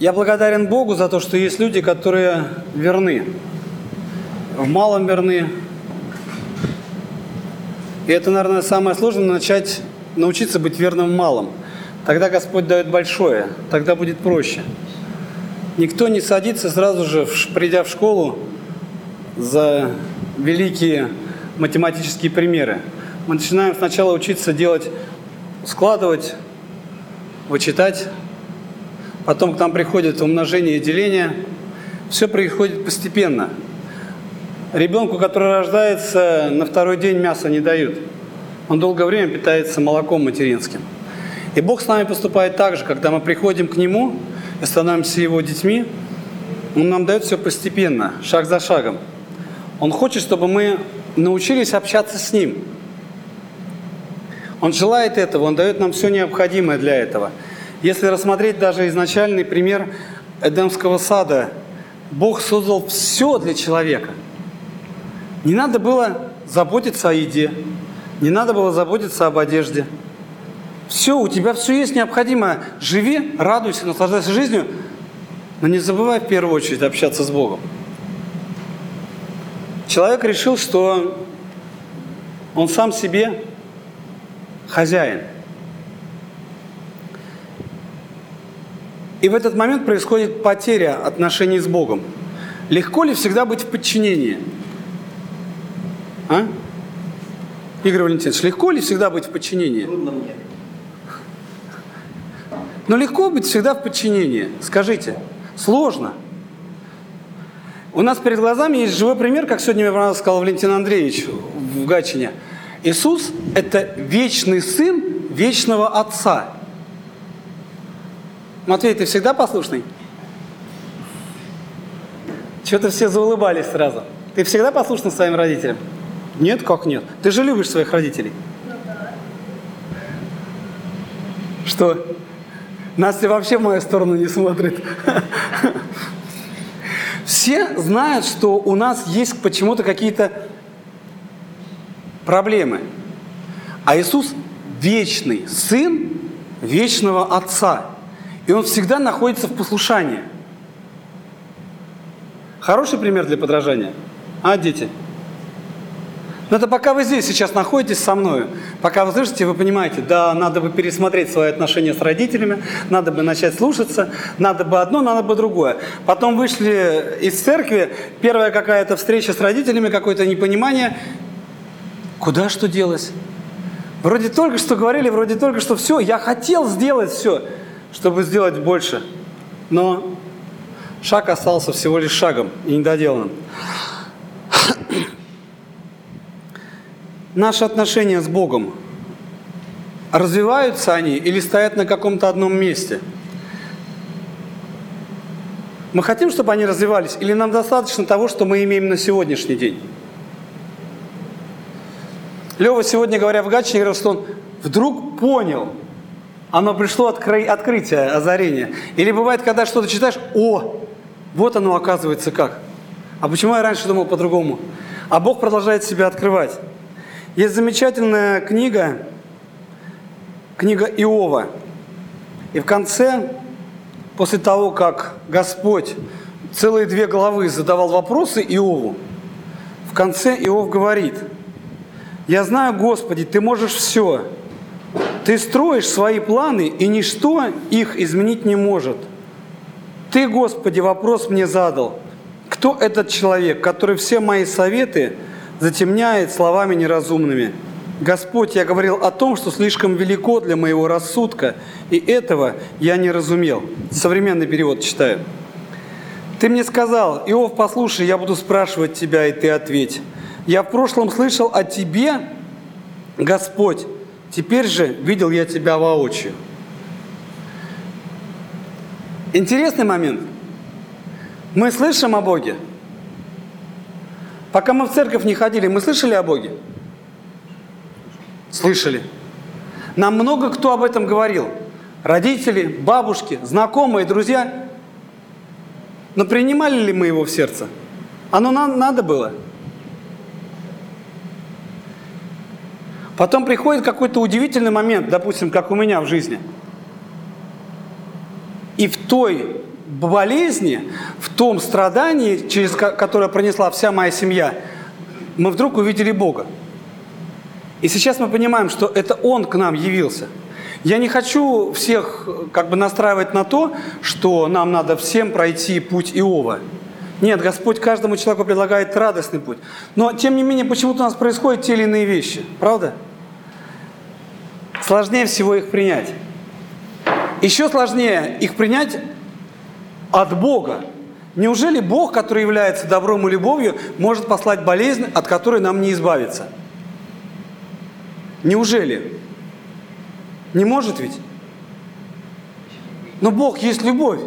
Я благодарен Богу за то, что есть люди, которые верны. В малом верны. И это, наверное, самое сложное начать научиться быть верным в малом. Тогда Господь дает большое, тогда будет проще. Никто не садится сразу же, придя в школу, за великие математические примеры. Мы начинаем сначала учиться делать, складывать, вычитать, потом к нам приходит умножение и деление. Все происходит постепенно. Ребенку, который рождается, на второй день мяса не дают. Он долгое время питается молоком материнским. И Бог с нами поступает так же, когда мы приходим к Нему и становимся Его детьми, Он нам дает все постепенно, шаг за шагом. Он хочет, чтобы мы научились общаться с Ним. Он желает этого, Он дает нам все необходимое для этого. Если рассмотреть даже изначальный пример Эдемского сада, Бог создал все для человека. Не надо было заботиться о еде, не надо было заботиться об одежде. Все, у тебя все есть необходимое. Живи, радуйся, наслаждайся жизнью, но не забывай в первую очередь общаться с Богом. Человек решил, что он сам себе хозяин. И в этот момент происходит потеря отношений с Богом. Легко ли всегда быть в подчинении? А? Игорь Валентинович, легко ли всегда быть в подчинении? Трудно мне. Но легко быть всегда в подчинении. Скажите, сложно. У нас перед глазами есть живой пример, как сегодня мне сказал Валентин Андреевич в Гатчине. Иисус – это вечный сын вечного Отца. Матвей, ты всегда послушный? Что-то все заулыбались сразу. Ты всегда послушный своим родителям? Нет, как нет? Ты же любишь своих родителей. Что? Настя вообще в мою сторону не смотрит. Все знают, что у нас есть почему-то какие-то проблемы. А Иисус вечный сын вечного Отца. И Он всегда находится в послушании. Хороший пример для подражания. А, дети? Но это пока вы здесь сейчас находитесь со мной, пока вы слышите, вы понимаете, да, надо бы пересмотреть свои отношения с родителями, надо бы начать слушаться, надо бы одно, надо бы другое. Потом вышли из церкви, первая какая-то встреча с родителями, какое-то непонимание. Куда что делось? Вроде только что говорили, вроде только что все, я хотел сделать все, чтобы сделать больше. Но шаг остался всего лишь шагом и недоделанным. наши отношения с Богом, развиваются они или стоят на каком-то одном месте? Мы хотим, чтобы они развивались, или нам достаточно того, что мы имеем на сегодняшний день? Лева сегодня, говоря в Гатчине, говорил, что он вдруг понял, оно пришло откры... открытие, озарение. Или бывает, когда что-то читаешь, о, вот оно оказывается как. А почему я раньше думал по-другому? А Бог продолжает себя открывать. Есть замечательная книга, книга Иова. И в конце, после того, как Господь целые две главы задавал вопросы Иову, в конце Иов говорит, «Я знаю, Господи, Ты можешь все. Ты строишь свои планы, и ничто их изменить не может. Ты, Господи, вопрос мне задал. Кто этот человек, который все мои советы – затемняет словами неразумными. Господь, я говорил о том, что слишком велико для моего рассудка, и этого я не разумел. Современный перевод читаю. Ты мне сказал, Иов, послушай, я буду спрашивать тебя, и ты ответь. Я в прошлом слышал о тебе, Господь, теперь же видел я тебя воочию. Интересный момент. Мы слышим о Боге – Пока мы в церковь не ходили, мы слышали о Боге? Слышали. Нам много кто об этом говорил. Родители, бабушки, знакомые, друзья. Но принимали ли мы его в сердце? Оно нам надо было. Потом приходит какой-то удивительный момент, допустим, как у меня в жизни. И в той болезни, в том страдании, через которое пронесла вся моя семья, мы вдруг увидели Бога. И сейчас мы понимаем, что это Он к нам явился. Я не хочу всех как бы настраивать на то, что нам надо всем пройти путь Иова. Нет, Господь каждому человеку предлагает радостный путь. Но, тем не менее, почему-то у нас происходят те или иные вещи. Правда? Сложнее всего их принять. Еще сложнее их принять от Бога. Неужели Бог, который является добром и любовью, может послать болезнь, от которой нам не избавиться? Неужели? Не может ведь? Но Бог есть любовь.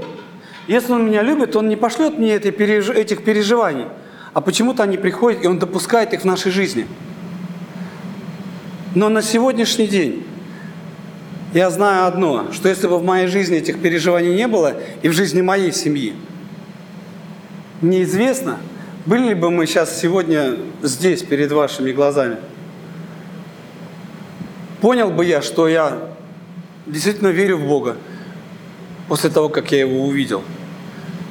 Если Он меня любит, Он не пошлет мне этих переживаний, а почему-то они приходят, и Он допускает их в нашей жизни. Но на сегодняшний день я знаю одно, что если бы в моей жизни этих переживаний не было, и в жизни моей семьи, неизвестно, были ли бы мы сейчас сегодня здесь, перед вашими глазами. Понял бы я, что я действительно верю в Бога после того, как я Его увидел.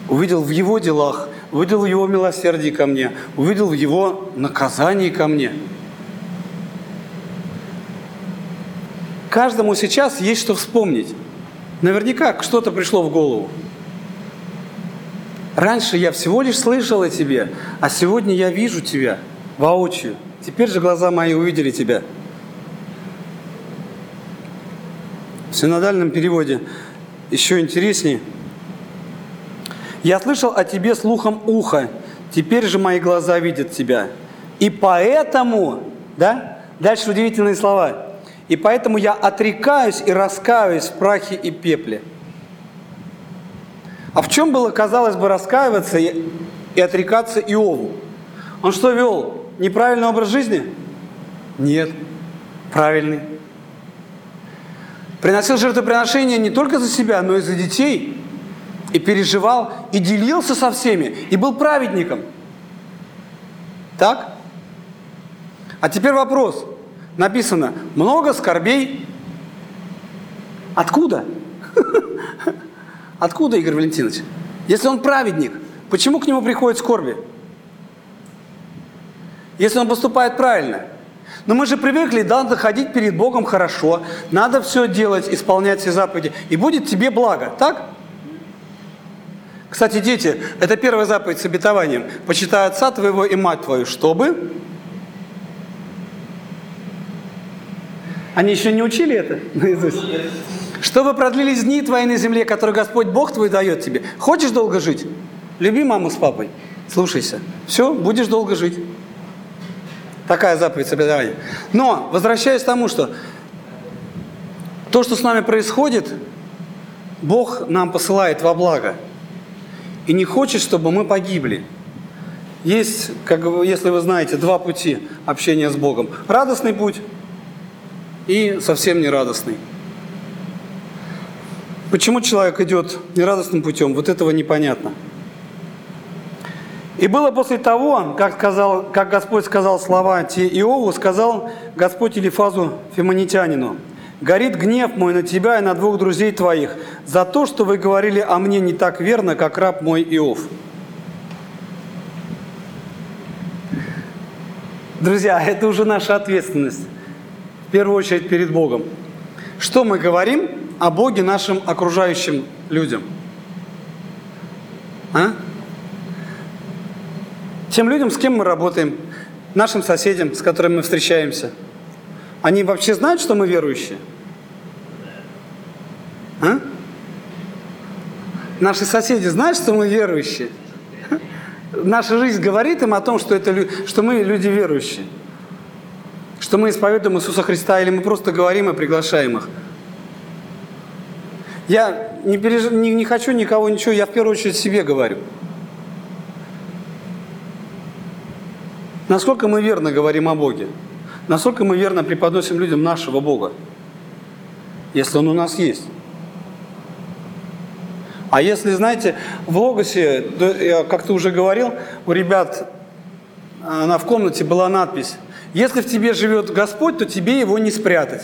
Увидел в Его делах, увидел в Его милосердии ко мне, увидел в Его наказании ко мне – Каждому сейчас есть что вспомнить. Наверняка что-то пришло в голову. Раньше я всего лишь слышал о тебе, а сегодня я вижу тебя воочию. Теперь же глаза мои увидели тебя. В синодальном переводе еще интереснее. Я слышал о тебе слухом уха, теперь же мои глаза видят тебя. И поэтому, да, дальше удивительные слова. И поэтому я отрекаюсь и раскаиваюсь в прахе и пепле. А в чем было, казалось бы, раскаиваться и, отрекаться Иову? Он что вел? Неправильный образ жизни? Нет, правильный. Приносил жертвоприношения не только за себя, но и за детей. И переживал, и делился со всеми, и был праведником. Так? А теперь вопрос – написано много скорбей. Откуда? Откуда, Игорь Валентинович? Если он праведник, почему к нему приходят скорби? Если он поступает правильно. Но мы же привыкли, надо ходить перед Богом хорошо, надо все делать, исполнять все заповеди, и будет тебе благо, так? Кстати, дети, это первая заповедь с обетованием. Почитай отца твоего и мать твою, чтобы Они еще не учили это наизусть? Чтобы продлились дни твои на земле, которые Господь Бог твой дает тебе. Хочешь долго жить? Люби маму с папой. Слушайся. Все, будешь долго жить. Такая заповедь соблюдания. Но, возвращаясь к тому, что то, что с нами происходит, Бог нам посылает во благо. И не хочет, чтобы мы погибли. Есть, как, если вы знаете, два пути общения с Богом. Радостный путь – и совсем нерадостный. Почему человек идет нерадостным путем, вот этого непонятно. И было после того, как, сказал, как Господь сказал слова Иову, сказал Господь Илифазу Фимонитянину, «Горит гнев мой на тебя и на двух друзей твоих за то, что вы говорили о мне не так верно, как раб мой Иов». Друзья, это уже наша ответственность первую очередь перед Богом. Что мы говорим о Боге нашим окружающим людям? А? Тем людям, с кем мы работаем, нашим соседям, с которыми мы встречаемся. Они вообще знают, что мы верующие? А? Наши соседи знают, что мы верующие? Наша жизнь говорит им о том, что, это, что мы люди верующие что мы исповедуем Иисуса Христа, или мы просто говорим и приглашаем их. Я не, переж... не, не хочу никого ничего, я в первую очередь себе говорю. Насколько мы верно говорим о Боге? Насколько мы верно преподносим людям нашего Бога? Если Он у нас есть. А если, знаете, в Логосе, я как-то уже говорил, у ребят, она в комнате была надпись если в тебе живет Господь, то тебе его не спрятать.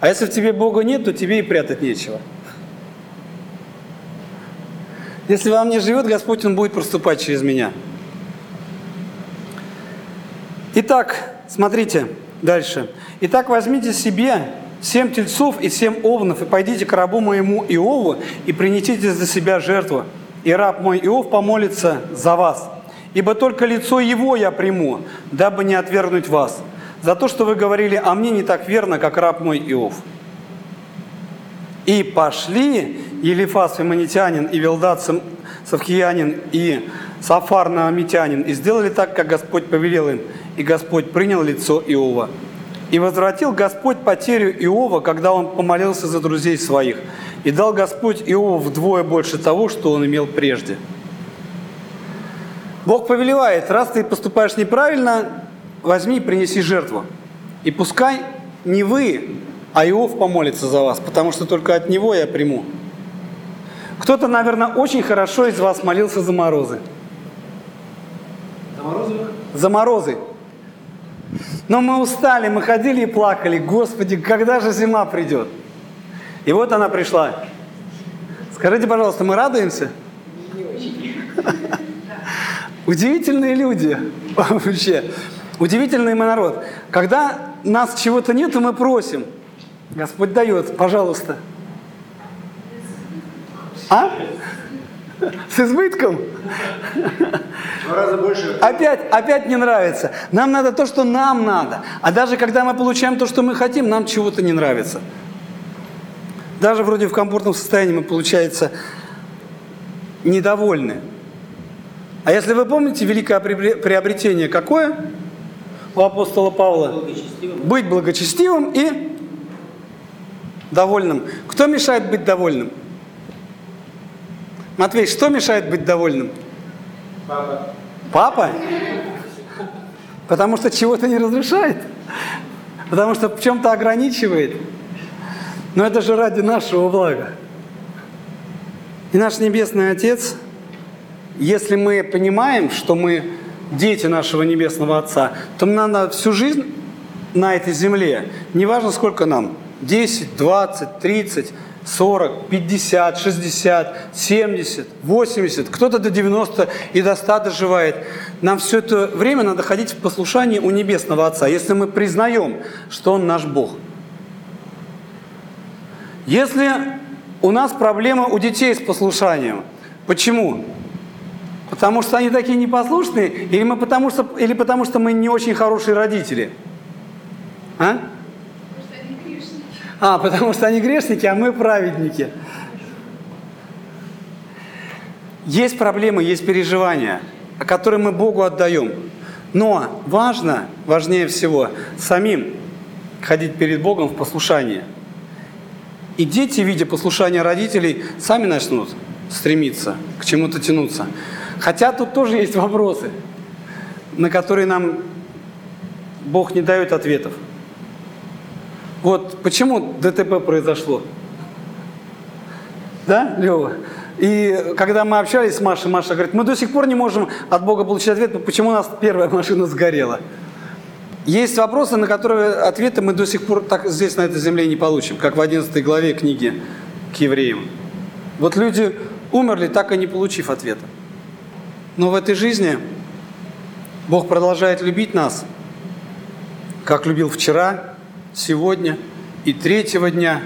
А если в тебе Бога нет, то тебе и прятать нечего. Если во мне живет Господь, Он будет проступать через меня. Итак, смотрите дальше. Итак, возьмите себе семь тельцов и семь овнов, и пойдите к рабу моему Иову, и принесите за себя жертву. И раб мой Иов помолится за вас. Ибо только лицо его я приму, дабы не отвергнуть вас. За то, что вы говорили, а мне не так верно, как раб мой Иов. И пошли Елифас Фимонитянин и Вилдат Савхиянин и Сафар Наамитянин и сделали так, как Господь повелел им и Господь принял лицо Иова. И возвратил Господь потерю Иова, когда он помолился за друзей своих, и дал Господь Иову вдвое больше того, что он имел прежде. Бог повелевает, раз ты поступаешь неправильно, возьми и принеси жертву. И пускай не вы, а Иов помолится за вас, потому что только от него я приму. Кто-то, наверное, очень хорошо из вас молился за морозы. За морозы? За морозы. Но мы устали, мы ходили и плакали. Господи, когда же зима придет? И вот она пришла. Скажите, пожалуйста, мы радуемся? Удивительные люди вообще. Удивительный мы народ. Когда нас чего-то нет, мы просим. Господь дает, пожалуйста. А? С избытком? Два раза больше. Опять, опять не нравится. Нам надо то, что нам надо. А даже когда мы получаем то, что мы хотим, нам чего-то не нравится. Даже вроде в комфортном состоянии мы, получается, недовольны. А если вы помните, великое приобретение какое у апостола Павла? Благочестивым. Быть благочестивым и довольным. Кто мешает быть довольным? Матвей, что мешает быть довольным? Папа. Папа? Потому что чего-то не разрешает. Потому что в чем-то ограничивает. Но это же ради нашего блага. И наш Небесный Отец, если мы понимаем, что мы дети нашего Небесного Отца, то нам надо всю жизнь на этой земле, неважно сколько нам, 10, 20, 30, 40, 50, 60, 70, 80, кто-то до 90 и до 100 доживает. Нам все это время надо ходить в послушании у Небесного Отца, если мы признаем, что Он наш Бог. Если у нас проблема у детей с послушанием, почему? Потому что они такие непослушные, или, мы потому, что, или потому что мы не очень хорошие родители? А? А, потому что они грешники, а мы праведники. Есть проблемы, есть переживания, которые мы Богу отдаем. Но важно, важнее всего, самим ходить перед Богом в послушании. И дети, видя послушание родителей, сами начнут стремиться, к чему-то тянуться. Хотя тут тоже есть вопросы, на которые нам Бог не дает ответов. Вот почему ДТП произошло? Да, Лева? И когда мы общались с Машей, Маша говорит, мы до сих пор не можем от Бога получить ответ, почему у нас первая машина сгорела. Есть вопросы, на которые ответы мы до сих пор так здесь, на этой земле, не получим, как в 11 главе книги к евреям. Вот люди умерли, так и не получив ответа. Но в этой жизни Бог продолжает любить нас, как любил вчера, сегодня и третьего дня.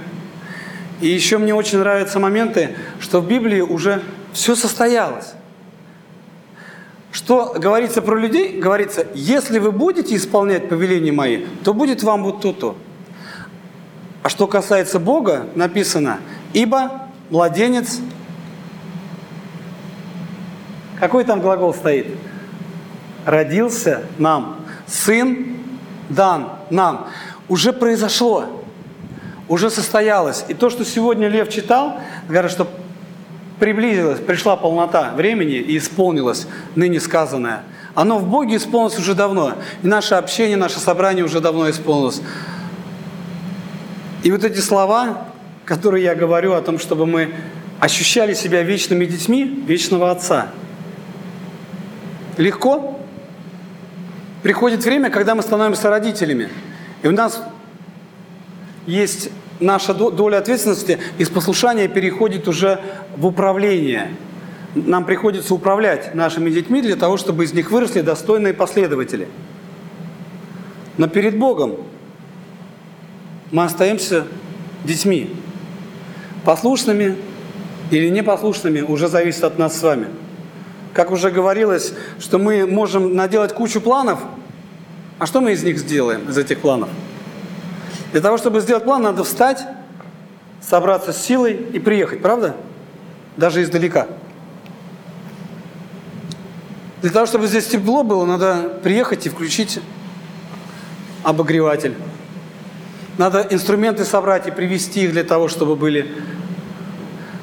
И еще мне очень нравятся моменты, что в Библии уже все состоялось. Что говорится про людей? Говорится, если вы будете исполнять повеления мои, то будет вам вот то-то. А что касается Бога, написано, ибо младенец... Какой там глагол стоит? Родился нам. Сын дан нам уже произошло, уже состоялось. И то, что сегодня Лев читал, говорят, что приблизилась, пришла полнота времени и исполнилось ныне сказанное. Оно в Боге исполнилось уже давно. И наше общение, наше собрание уже давно исполнилось. И вот эти слова, которые я говорю о том, чтобы мы ощущали себя вечными детьми вечного Отца. Легко? Приходит время, когда мы становимся родителями – и у нас есть наша доля ответственности, из послушания переходит уже в управление. нам приходится управлять нашими детьми для того, чтобы из них выросли достойные последователи. Но перед Богом мы остаемся детьми. Послушными или непослушными уже зависит от нас с вами. Как уже говорилось, что мы можем наделать кучу планов, а что мы из них сделаем, из этих планов? Для того, чтобы сделать план, надо встать, собраться с силой и приехать, правда? Даже издалека. Для того, чтобы здесь тепло было, надо приехать и включить обогреватель. Надо инструменты собрать и привезти их для того, чтобы были.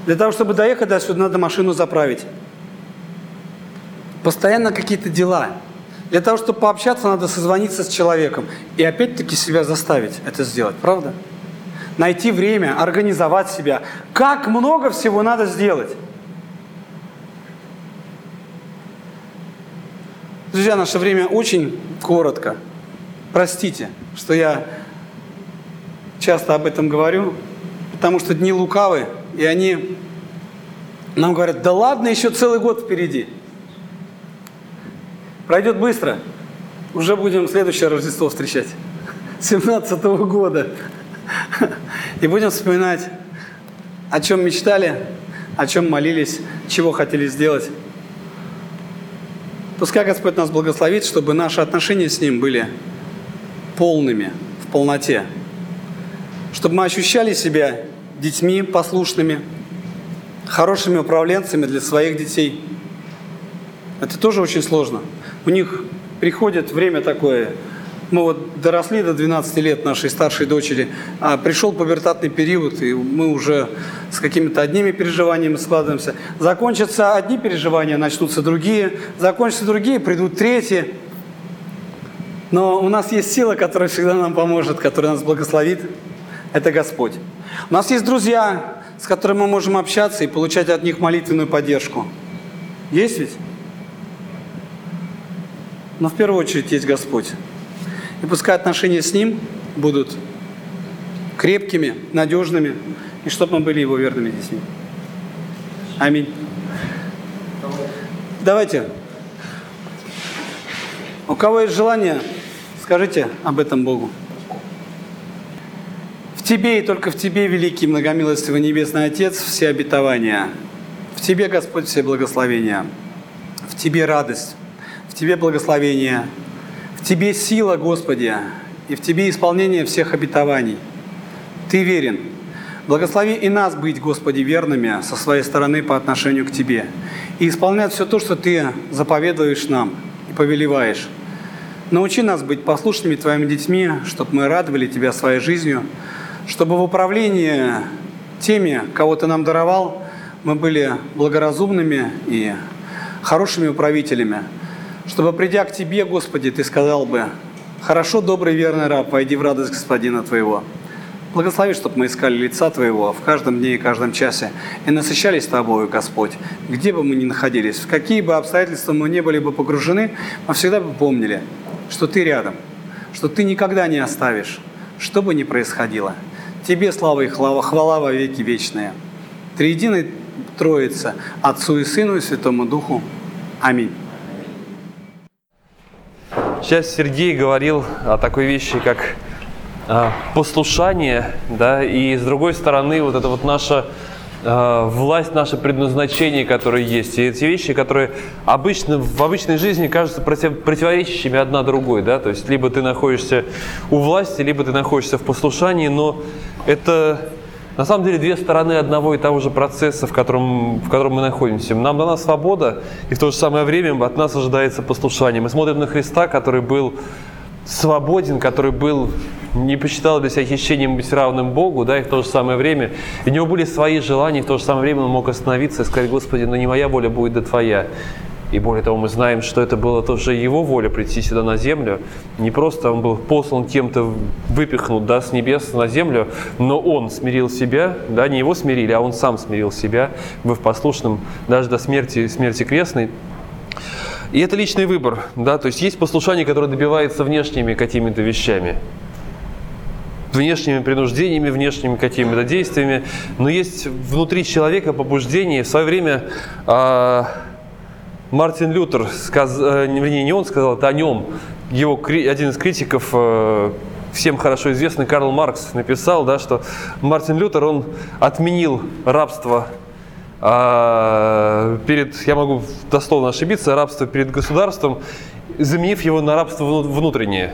Для того, чтобы доехать до сюда, надо машину заправить. Постоянно какие-то дела. Для того, чтобы пообщаться, надо созвониться с человеком. И опять-таки себя заставить это сделать, правда? Найти время, организовать себя. Как много всего надо сделать. Друзья, наше время очень коротко. Простите, что я часто об этом говорю, потому что дни лукавы, и они нам говорят, да ладно, еще целый год впереди. Пройдет быстро. Уже будем следующее Рождество встречать. 17 -го года. И будем вспоминать, о чем мечтали, о чем молились, чего хотели сделать. Пускай Господь нас благословит, чтобы наши отношения с Ним были полными, в полноте. Чтобы мы ощущали себя детьми послушными, хорошими управленцами для своих детей. Это тоже очень сложно. У них приходит время такое, мы вот доросли до 12 лет нашей старшей дочери, а пришел пубертатный период, и мы уже с какими-то одними переживаниями складываемся. Закончатся одни переживания, начнутся другие, закончатся другие, придут третьи. Но у нас есть сила, которая всегда нам поможет, которая нас благословит. Это Господь. У нас есть друзья, с которыми мы можем общаться и получать от них молитвенную поддержку. Есть ведь? Но в первую очередь есть Господь. И пускай отношения с Ним будут крепкими, надежными, и чтобы мы были Его верными детьми. Аминь. Давайте. У кого есть желание, скажите об этом Богу. В Тебе и только в Тебе, великий многомилостивый Небесный Отец, все обетования. В Тебе, Господь, все благословения. В Тебе радость, Тебе благословение, в Тебе сила, Господи, и в Тебе исполнение всех обетований. Ты верен. Благослови и нас быть, Господи, верными со своей стороны по отношению к Тебе и исполнять все то, что Ты заповедуешь нам и повелеваешь. Научи нас быть послушными Твоими детьми, чтобы мы радовали Тебя своей жизнью, чтобы в управлении теми, кого Ты нам даровал, мы были благоразумными и хорошими управителями, чтобы, придя к Тебе, Господи, Ты сказал бы, «Хорошо, добрый, верный раб, войди в радость Господина Твоего». Благослови, чтобы мы искали лица Твоего в каждом дне и каждом часе и насыщались Тобою, Господь, где бы мы ни находились, в какие бы обстоятельства мы не были бы погружены, мы всегда бы помнили, что Ты рядом, что Ты никогда не оставишь, что бы ни происходило. Тебе слава и хвала, хвала во веки вечные. Триединой Троица, Отцу и Сыну и Святому Духу. Аминь. Сейчас Сергей говорил о такой вещи, как а, послушание, да, и с другой стороны вот это вот наша а, власть, наше предназначение, которое есть. И эти вещи, которые обычно, в обычной жизни кажутся против, противоречащими одна другой, да, то есть либо ты находишься у власти, либо ты находишься в послушании, но это на самом деле две стороны одного и того же процесса, в котором, в котором мы находимся. Нам дана свобода, и в то же самое время от нас ожидается послушание. Мы смотрим на Христа, который был свободен, который был не посчитал для себя хищением быть равным Богу, да, и в то же самое время у него были свои желания, и в то же самое время он мог остановиться и сказать, Господи, но не моя воля будет, да Твоя. И более того, мы знаем, что это было тоже его воля прийти сюда на землю. Не просто он был послан кем-то, выпихнут да, с небес на землю, но он смирил себя, да, не его смирили, а он сам смирил себя, быв послушным даже до смерти, смерти крестной. И это личный выбор, да, то есть есть послушание, которое добивается внешними какими-то вещами. внешними принуждениями, внешними какими-то действиями, но есть внутри человека побуждение. В свое время э, Мартин Лютер, сказ, э, вернее, не он сказал, это о нем, его один из критиков, э, всем хорошо известный Карл Маркс написал, да, что Мартин Лютер, он отменил рабство а, перед, я могу дословно ошибиться, рабство перед государством, заменив его на рабство внутреннее.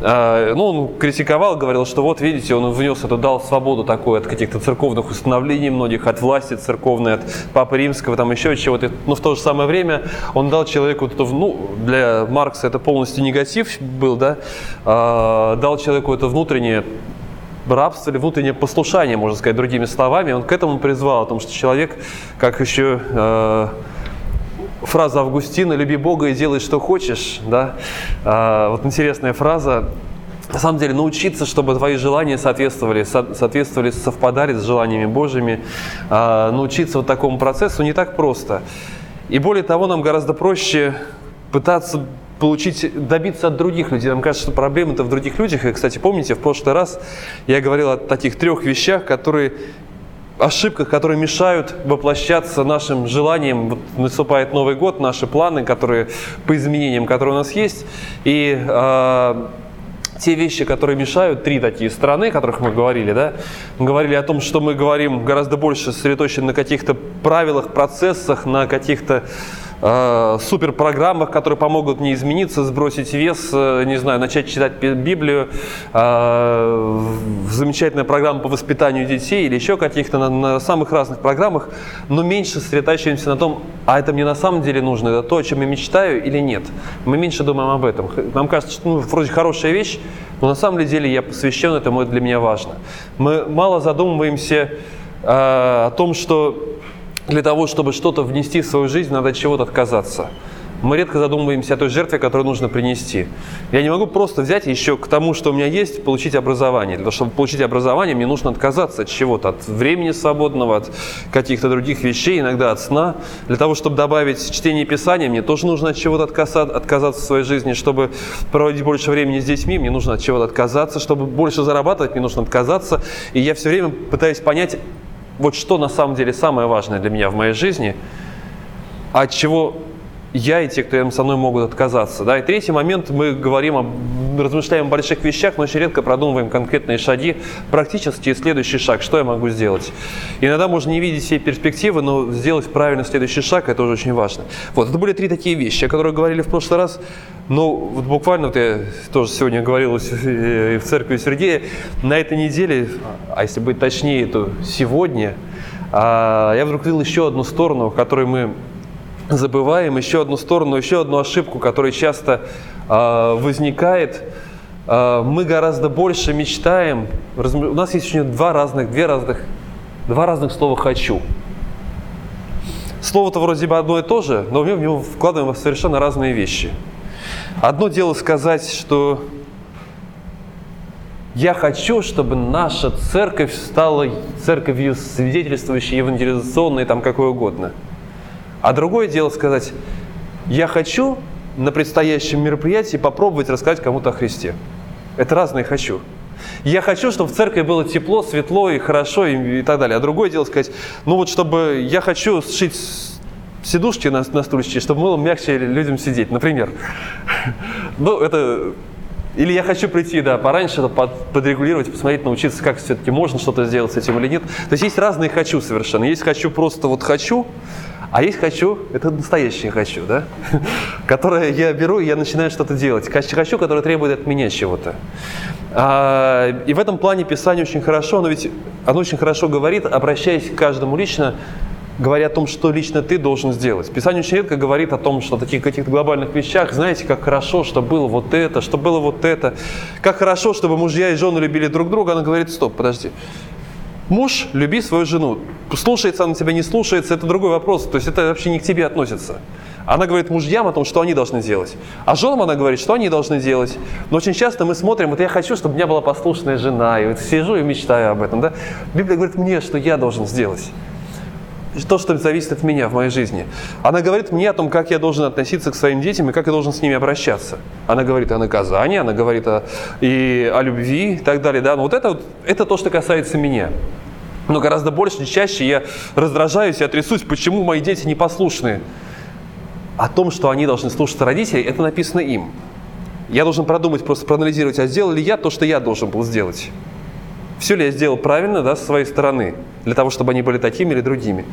А, ну, он критиковал, говорил, что вот, видите, он внес это, дал свободу такой от каких-то церковных установлений многих, от власти церковной, от Папы Римского, там еще чего-то. Но в то же самое время он дал человеку, это, ну, для Маркса это полностью негатив был, да, а, дал человеку это внутреннее рабство или внутреннее послушание, можно сказать, другими словами. Он к этому призвал, о том, что человек, как еще э, фраза Августина «люби Бога и делай, что хочешь». Да? А, вот интересная фраза. На самом деле научиться, чтобы твои желания соответствовали, соответствовали, совпадали с желаниями Божьими, а, научиться вот такому процессу не так просто. И более того, нам гораздо проще пытаться получить, добиться от других людей. Нам кажется, что проблема-то в других людях. И, кстати, помните, в прошлый раз я говорил о таких трех вещах, которые ошибках, которые мешают воплощаться нашим желаниям. Вот наступает Новый год, наши планы, которые по изменениям, которые у нас есть. И э, те вещи, которые мешают, три такие страны, о которых мы говорили, да, мы говорили о том, что мы говорим гораздо больше сосредоточены на каких-то правилах, процессах, на каких-то э, суперпрограммах, которые помогут мне измениться, сбросить вес, э, не знаю, начать читать Библию, э, замечательная программа по воспитанию детей или еще каких-то на, на самых разных программах, но меньше сосредотачиваемся на том, а это мне на самом деле нужно, это то, о чем я мечтаю или нет. Мы меньше думаем об этом. Нам кажется, что ну, вроде хорошая вещь, но на самом деле я посвящен этому, это для меня важно. Мы мало задумываемся э, о том, что для того, чтобы что-то внести в свою жизнь, надо от чего-то отказаться. Мы редко задумываемся о той жертве, которую нужно принести. Я не могу просто взять еще к тому, что у меня есть, получить образование. Для того, чтобы получить образование, мне нужно отказаться от чего-то, от времени свободного, от каких-то других вещей, иногда от сна. Для того, чтобы добавить чтение Писания, мне тоже нужно от чего-то отказаться в своей жизни. Чтобы проводить больше времени с детьми, мне нужно от чего-то отказаться. Чтобы больше зарабатывать, мне нужно отказаться. И я все время пытаюсь понять, вот что на самом деле самое важное для меня в моей жизни, от чего я и те, кто рядом со мной, могут отказаться. Да? И третий момент, мы говорим, о, размышляем о больших вещах, но очень редко продумываем конкретные шаги, практически следующий шаг, что я могу сделать. Иногда можно не видеть все перспективы, но сделать правильно следующий шаг, это тоже очень важно. Вот, это были три такие вещи, о которых говорили в прошлый раз. Но вот буквально, вот я тоже сегодня говорил и в церкви Сергея, на этой неделе, а если быть точнее, то сегодня, а, я вдруг видел еще одну сторону, в которой мы забываем еще одну сторону, еще одну ошибку, которая часто э, возникает. Э, мы гораздо больше мечтаем. Раз, у нас есть еще два разных, две разных, два разных слова «хочу». Слово-то вроде бы одно и то же, но мы в него вкладываем совершенно разные вещи. Одно дело сказать, что я хочу, чтобы наша церковь стала церковью свидетельствующей, евангелизационной, там какой угодно – а другое дело сказать, я хочу на предстоящем мероприятии попробовать рассказать кому-то о Христе. Это разное «хочу». Я хочу, чтобы в церкви было тепло, светло и хорошо и, и так далее. А другое дело сказать, ну вот чтобы я хочу сшить сидушки на, на стульчике, чтобы было мягче людям сидеть, например. Ну, это... Или я хочу прийти, да, пораньше, под, подрегулировать, посмотреть, научиться, как все-таки можно что-то сделать с этим или нет. То есть есть разные «хочу» совершенно. Есть «хочу» просто вот «хочу», а есть хочу, это настоящее хочу, да? Которое я беру и я начинаю что-то делать. Хочу, которое требует от меня чего-то. А, и в этом плане Писание очень хорошо, но ведь оно очень хорошо говорит, обращаясь к каждому лично, говоря о том, что лично ты должен сделать. Писание очень редко говорит о том, что таких каких-то глобальных вещах, знаете, как хорошо, что было вот это, что было вот это, как хорошо, чтобы мужья и жены любили друг друга. Она говорит, стоп, подожди, Муж, люби свою жену. Слушается она тебя, не слушается, это другой вопрос. То есть это вообще не к тебе относится. Она говорит мужьям о том, что они должны делать. А женам она говорит, что они должны делать. Но очень часто мы смотрим, вот я хочу, чтобы у меня была послушная жена. И вот сижу и мечтаю об этом. Да? Библия говорит мне, что я должен сделать. То, что зависит от меня в моей жизни. Она говорит мне о том, как я должен относиться к своим детям и как я должен с ними обращаться. Она говорит о наказании, она говорит о, и о любви и так далее. Да? Но вот это, вот, это то, что касается меня. Но гораздо больше, чаще я раздражаюсь, я трясусь, почему мои дети непослушные. О том, что они должны слушаться родителей, это написано им. Я должен продумать, просто проанализировать, а сделал ли я то, что я должен был сделать. Все ли я сделал правильно да, с своей стороны, для того, чтобы они были такими или другими.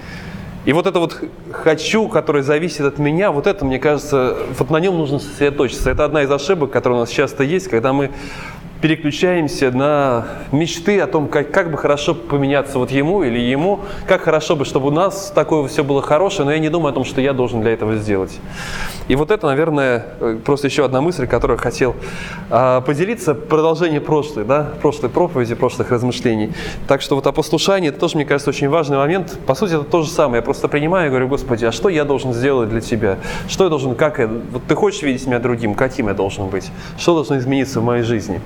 И вот это вот «хочу», которое зависит от меня, вот это, мне кажется, вот на нем нужно сосредоточиться. Это одна из ошибок, которая у нас часто есть, когда мы переключаемся на мечты о том, как, как бы хорошо поменяться вот ему или ему, как хорошо бы, чтобы у нас такое все было хорошее, но я не думаю о том, что я должен для этого сделать. И вот это, наверное, э, просто еще одна мысль, которую хотел э, поделиться, продолжение прошлой, да, прошлой проповеди, прошлых размышлений. Так что вот о послушании, это тоже, мне кажется, очень важный момент. По сути, это то же самое. Я просто принимаю и говорю, Господи, а что я должен сделать для Тебя? Что я должен, как я, вот ты хочешь видеть меня другим, каким я должен быть? Что должно измениться в моей жизни?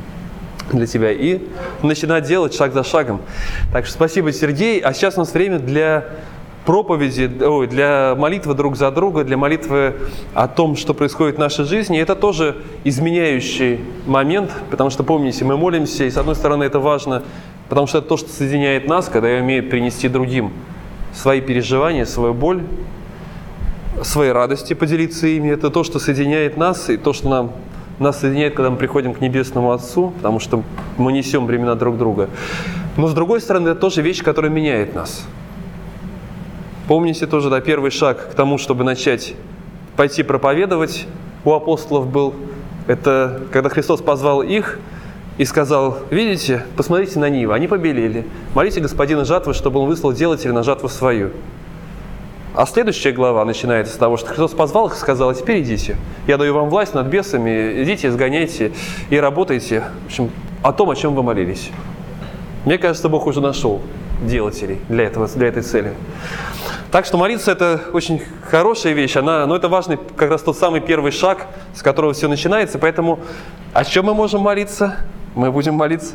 Для тебя и начинать делать шаг за шагом. Так что спасибо, Сергей. А сейчас у нас время для проповеди, ой, для молитвы друг за друга, для молитвы о том, что происходит в нашей жизни. Это тоже изменяющий момент, потому что, помните, мы молимся, и с одной стороны это важно, потому что это то, что соединяет нас, когда я умею принести другим свои переживания, свою боль, свои радости, поделиться ими. Это то, что соединяет нас, и то, что нам нас соединяет, когда мы приходим к Небесному Отцу, потому что мы несем времена друг друга. Но с другой стороны, это тоже вещь, которая меняет нас. Помните тоже, да, первый шаг к тому, чтобы начать пойти проповедовать у апостолов был, это когда Христос позвал их и сказал, видите, посмотрите на Нивы, они побелели. Молите Господина жатвы, чтобы Он выслал делателя на жатву свою. А следующая глава начинается с того, что Христос позвал их и сказал, теперь идите. Я даю вам власть над бесами, идите, изгоняйте и работайте. В общем, о том, о чем вы молились. Мне кажется, Бог уже нашел делателей для, этого, для этой цели. Так что молиться это очень хорошая вещь, она, но это важный как раз тот самый первый шаг, с которого все начинается. Поэтому о чем мы можем молиться? Мы будем молиться